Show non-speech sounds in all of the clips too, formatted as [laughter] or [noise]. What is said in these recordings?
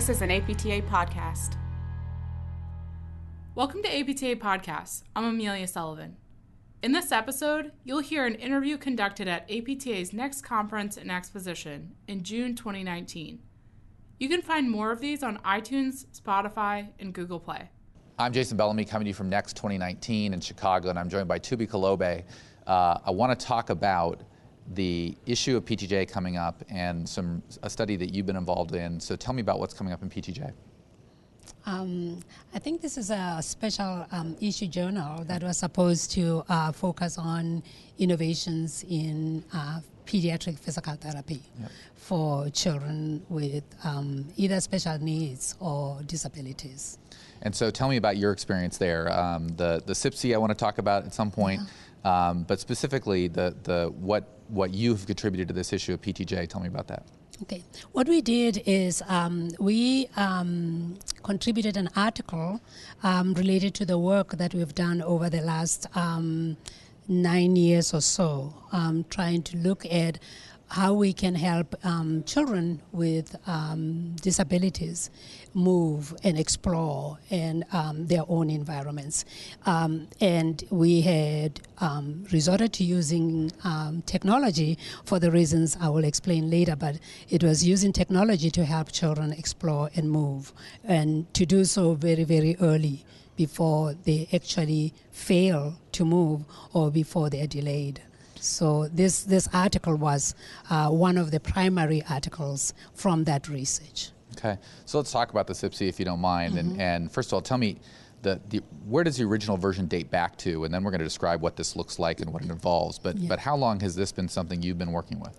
This is an APTA podcast. Welcome to APTA Podcasts. I'm Amelia Sullivan. In this episode, you'll hear an interview conducted at APTA's next conference and exposition in June 2019. You can find more of these on iTunes, Spotify, and Google Play. I'm Jason Bellamy coming to you from Next 2019 in Chicago, and I'm joined by Thubi Kolobe. Uh, I want to talk about the issue of PTJ coming up and some a study that you've been involved in. So tell me about what's coming up in PTJ. Um, I think this is a special um, issue journal that was supposed to uh, focus on innovations in uh, pediatric physical therapy yep. for children with um, either special needs or disabilities. And so, tell me about your experience there. Um, the the SIPPC I want to talk about at some point, yeah. um, but specifically the the what what you've contributed to this issue of PTJ. Tell me about that. Okay. What we did is um, we um, contributed an article um, related to the work that we've done over the last um, nine years or so, um, trying to look at how we can help um, children with um, disabilities move and explore in um, their own environments. Um, and we had um, resorted to using um, technology for the reasons I will explain later, but it was using technology to help children explore and move, and to do so very, very early before they actually fail to move or before they're delayed. So this, this article was uh, one of the primary articles from that research. Okay, so let's talk about the SIPPC if you don't mind. Mm-hmm. And, and first of all, tell me, the, the, where does the original version date back to? And then we're going to describe what this looks like and what it involves. But, yeah. but how long has this been something you've been working with?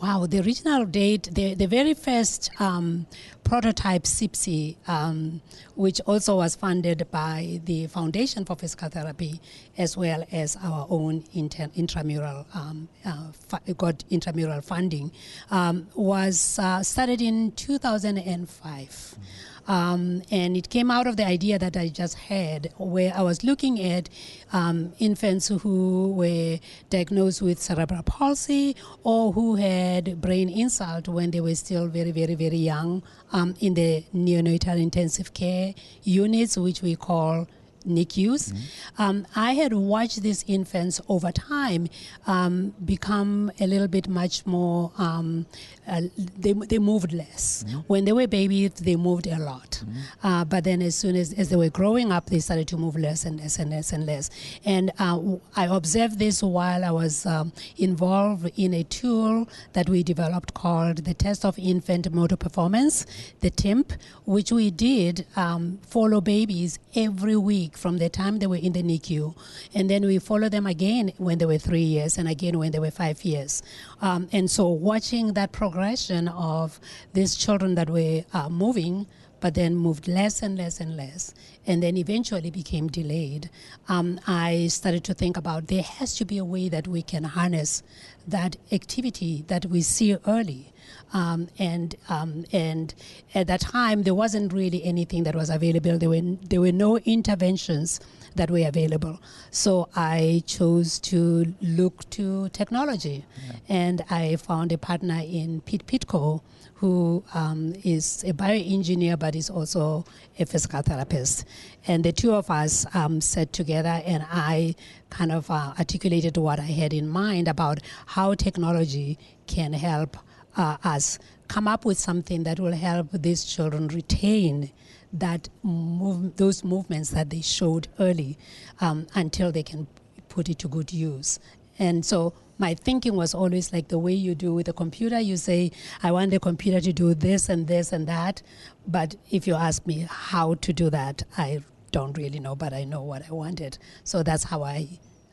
Wow, the original date, the, the very first um, prototype SIPPC, um, which also was funded by the Foundation for Physical Therapy, as well as our own inter- intramural, um, uh, fu- got intramural funding, um, was uh, started in 2005. Mm-hmm. Um, and it came out of the idea that I just had, where I was looking at um, infants who were diagnosed with cerebral palsy or who had brain insult when they were still very, very, very young um, in the neonatal intensive care units, which we call NICUs. Mm-hmm. Um, I had watched these infants over time um, become a little bit much more, um, uh, they, they moved less. Mm-hmm. When they were babies, they moved a lot. Mm-hmm. Uh, but then as soon as, as they were growing up, they started to move less and less and less and less. And uh, I observed this while I was um, involved in a tool that we developed called the Test of Infant Motor Performance, the TIMP, which we did um, follow babies every week from the time they were in the NICU. And then we follow them again when they were three years and again when they were five years. Um, and so watching that progression of these children that were uh, moving but then moved less and less and less, and then eventually became delayed. Um, I started to think about there has to be a way that we can harness that activity that we see early. Um, and um, and at that time there wasn't really anything that was available. There were there were no interventions that were available. So I chose to look to technology, yeah. and I found a partner in Pete Pidcoe who um, is a bioengineer but is also a physical therapist. And the two of us um, sat together and I kind of uh, articulated what I had in mind about how technology can help uh, us come up with something that will help these children retain that move, those movements that they showed early um, until they can put it to good use. And so my thinking was always like the way you do with a computer. You say, I want the computer to do this and this and that. But if you ask me how to do that, I don't really know, but I know what I wanted. So that's how I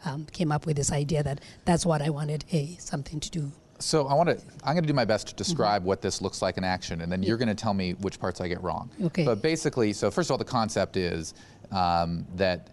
um, came up with this idea that that's what I wanted a something to do. So I want to. I'm going to do my best to describe mm-hmm. what this looks like in action, and then you're going to tell me which parts I get wrong. Okay. But basically, so first of all, the concept is um, that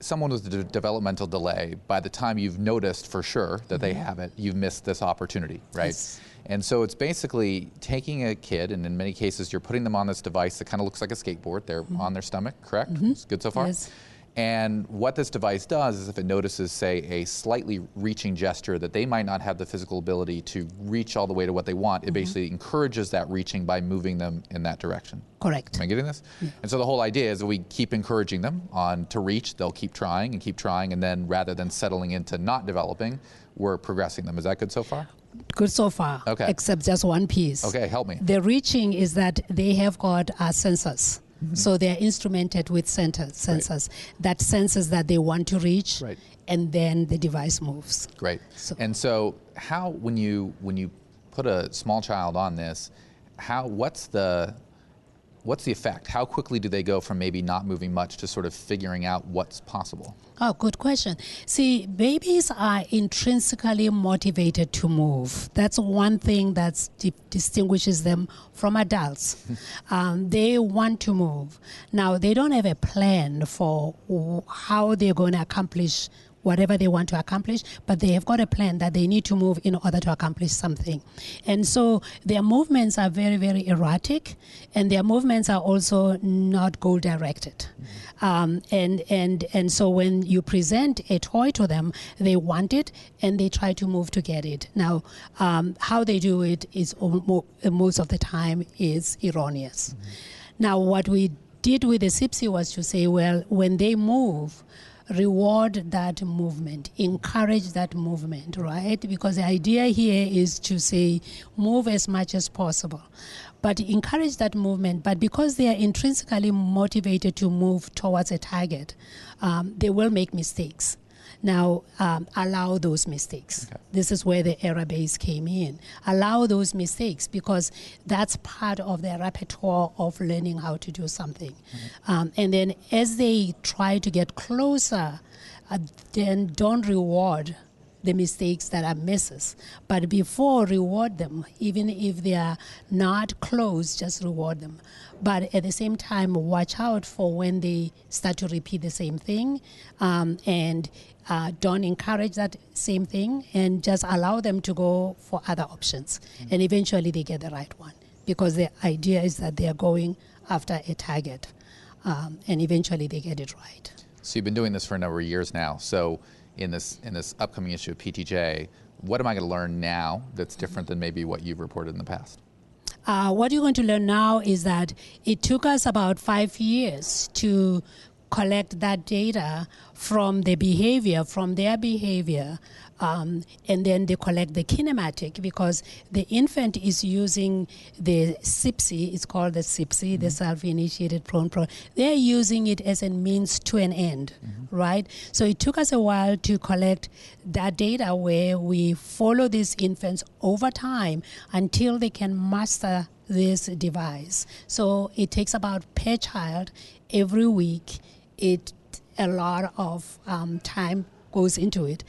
someone with a developmental delay, by the time you've noticed for sure that mm-hmm. they have it, you've missed this opportunity, right? Yes. And so it's basically taking a kid, and in many cases, you're putting them on this device that kind of looks like a skateboard. They're mm-hmm. on their stomach, correct? Mm-hmm. It's good so far? Yes. And what this device does is if it notices, say, a slightly reaching gesture that they might not have the physical ability to reach all the way to what they want, it basically encourages that reaching by moving them in that direction. Correct. Am I getting this? And so the whole idea is that we keep encouraging them on to reach, they'll keep trying and keep trying, and then rather than settling into not developing, we're progressing them. Is that good so far? Good so far. Okay. Except just one piece. Okay, help me. The reaching is that they have got uh, sensors. Mm-hmm. So they're instrumented with center, sensors that senses that they want to reach, Right. and then the device moves. Great. So- and so, how when you when you put a small child on this, how what's the what's the effect? How quickly do they go from maybe not moving much to sort of figuring out what's possible? Oh, good question. See, babies are intrinsically motivated to move. That's one thing that di- distinguishes them from adults. [laughs] um, they want to move. Now, they don't have a plan for w- how they're going to accomplish whatever they want to accomplish, but they have got a plan that they need to move in order to accomplish something. And so their movements are very, very erratic, and their movements are also not goal directed. Um, and, and, and so when you present a toy to them, they want it and they try to move to get it. Now, um, how they do it is most of the time is erroneous. Now, what we did with the SIPPC was to say, well, when they move, reward that movement, encourage that movement, right? Because the idea here is to say, move as much as possible, but encourage that movement. But because they are intrinsically motivated to move towards a target, um, they will make mistakes. Now, um, allow those mistakes. This is where the error base came in. Allow those mistakes because that's part of their repertoire of learning how to do something. Um, and then as they try to get closer, uh, then don't reward the mistakes that are misses. But before, reward them. Even if they are not close, just reward them. But at the same time, watch out for when they start to repeat the same thing um, and uh, don't encourage that same thing and just allow them to go for other options. And eventually they get the right one because the idea is that they are going after a target um, and eventually they get it right. So you've been doing this for a number of years now. So in this in this upcoming issue of PTJ, what am I going to learn now that's different than maybe what you've reported in the past? Uh, what you're going to learn now is that it took us about five years to collect that data from the behavior, from their behavior, um, and then they collect the kinematic because the infant is using the SIPPC, it's called the SIPPC, the self-initiated prone pro. They're using it as a means to an end, right? So it took us a while to collect that data where we follow these infants over time until they can master this device. So it takes about per child every week. It a lot of um, time goes into it.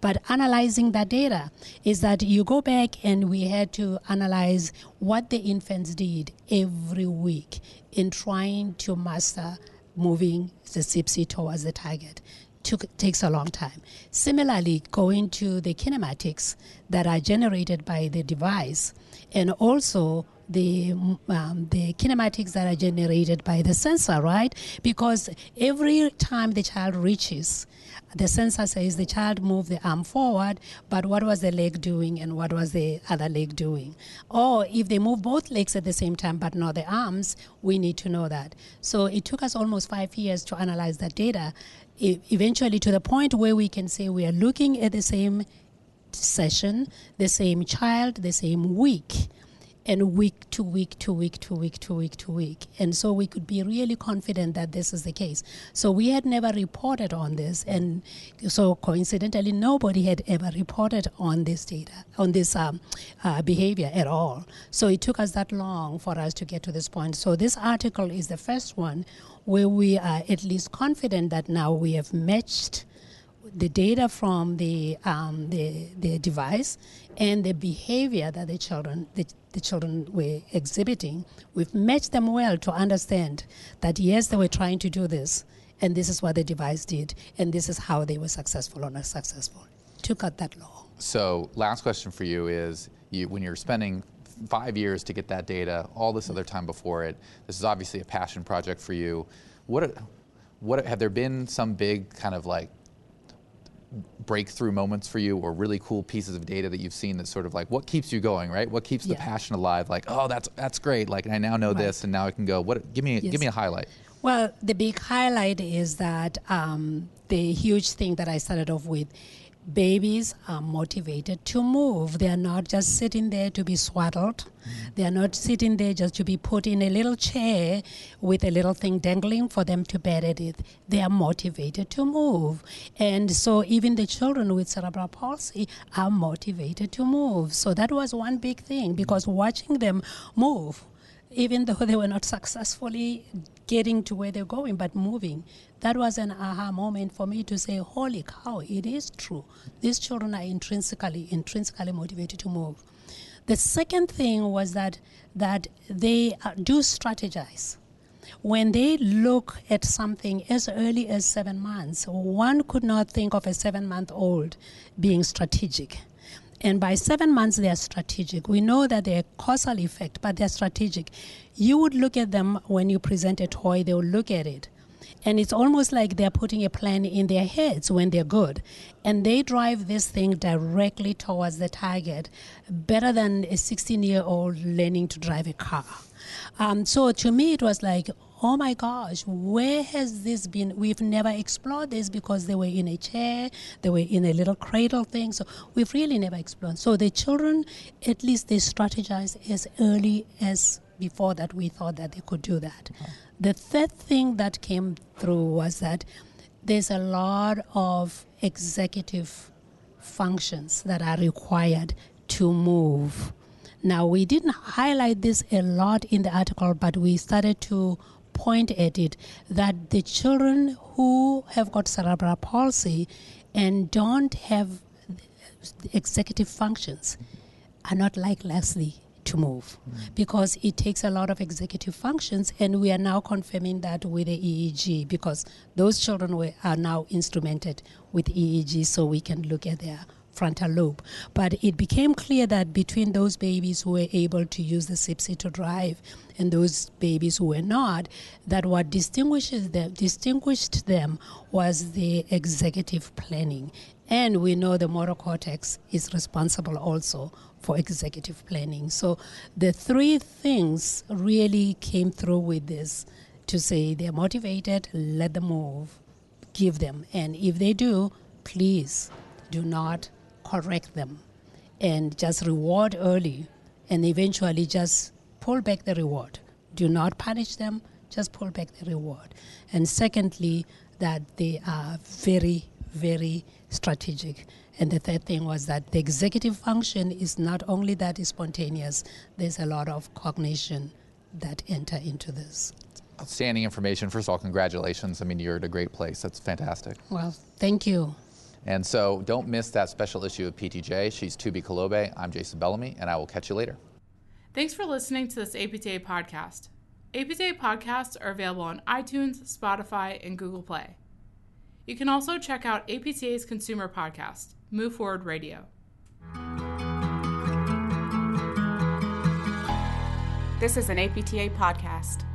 But analyzing that data is that you go back and we had to analyze what the infants did every week in trying to master moving the SIPPC towards the target. Took, takes a long time. Similarly, going to the kinematics that are generated by the device and also the um, the kinematics that are generated by the sensor, right? Because every time the child reaches, the sensor says the child moved the arm forward, but what was the leg doing and what was the other leg doing? Or if they move both legs at the same time but not the arms, we need to know that. So it took us almost five years to analyze that data, eventually to the point where we can say we are looking at the same session, the same child, the same week and week to week to week to week to week to week. And so we could be really confident that this is the case. So we had never reported on this, and so coincidentally, nobody had ever reported on this data, on this um, uh, behavior at all. So it took us that long for us to get to this point. So this article is the first one where we are at least confident that now we have matched the data from the, um, the, the device and the behavior that the children, the, the children were exhibiting, we've matched them well to understand that yes, they were trying to do this, and this is what the device did, and this is how they were successful or not successful. Took out that long. So last question for you is, you, when you're spending five years to get that data, all this other time before it, this is obviously a passion project for you. What what have there been some big kind of like breakthrough moments for you or really cool pieces of data that you've seen that sort of like what keeps you going right? What keeps the passion alive? Like oh that's that's great. Like i now know this and now i can go what give me Yes. give me a highlight. Well, the big highlight is that um, the huge thing that I started off with babies are motivated to move. They are not just sitting there to be swaddled. Mm. They are not sitting there just to be put in a little chair with a little thing dangling for them to bed at it. They are motivated to move. And so even the children with cerebral palsy are motivated to move. So that was one big thing because watching them move even though they were not successfully getting to where they're going, but moving. That was an aha moment for me to say, holy cow, it is true. These children are intrinsically, intrinsically motivated to move. The second thing was that, that they uh, do strategize. When they look at something as early as seven months, one could not think of a seven month old being strategic. And by seven months, they are strategic. We know that they're causal effect, but they're strategic. You would look at them when you present a toy, they will look at it. And it's almost like they're putting a plan in their heads when they're good. And they drive this thing directly towards the target better than a 16 year old learning to drive a car. Um, so to me, it was like, oh my gosh, where has this been? We've never explored this because they were in a chair, they were in a little cradle thing. So we've really never explored. So the children, at least they strategize as early as before that we thought that they could do that. Uh-huh. The third thing that came through was that there's a lot of executive functions that are required to move. Now, we didn't highlight this a lot in the article, but we started to point at it that the children who have got cerebral palsy and don't have executive functions are not like Leslie to move mm. because it takes a lot of executive functions and we are now confirming that with the EEG because those children were, are now instrumented with EEG so we can look at their frontal lobe but it became clear that between those babies who were able to use the SIPPC to drive and those babies who were not that what distinguishes them distinguished them was the executive planning and we know the motor cortex is responsible also for executive planning. So the three things really came through with this to say they're motivated, let them move, give them. And if they do, please do not correct them and just reward early and eventually just pull back the reward. Do not punish them, just pull back the reward. And secondly, that they are very, very strategic. And the third thing was that the executive function is not only that is spontaneous, there's a lot of cognition that enter into this. outstanding information first of all congratulations i mean you're at a great place that's fantastic Well, thank you. And so don't miss that special issue of ptj she's thubi kolobe i'm jason bellamy and i will catch you later Thanks for listening to this APTA podcast. APTA podcasts are available on iTunes, Spotify, and Google Play. You can also check out APTA's consumer podcast, Move Forward Radio. This is an APTA podcast.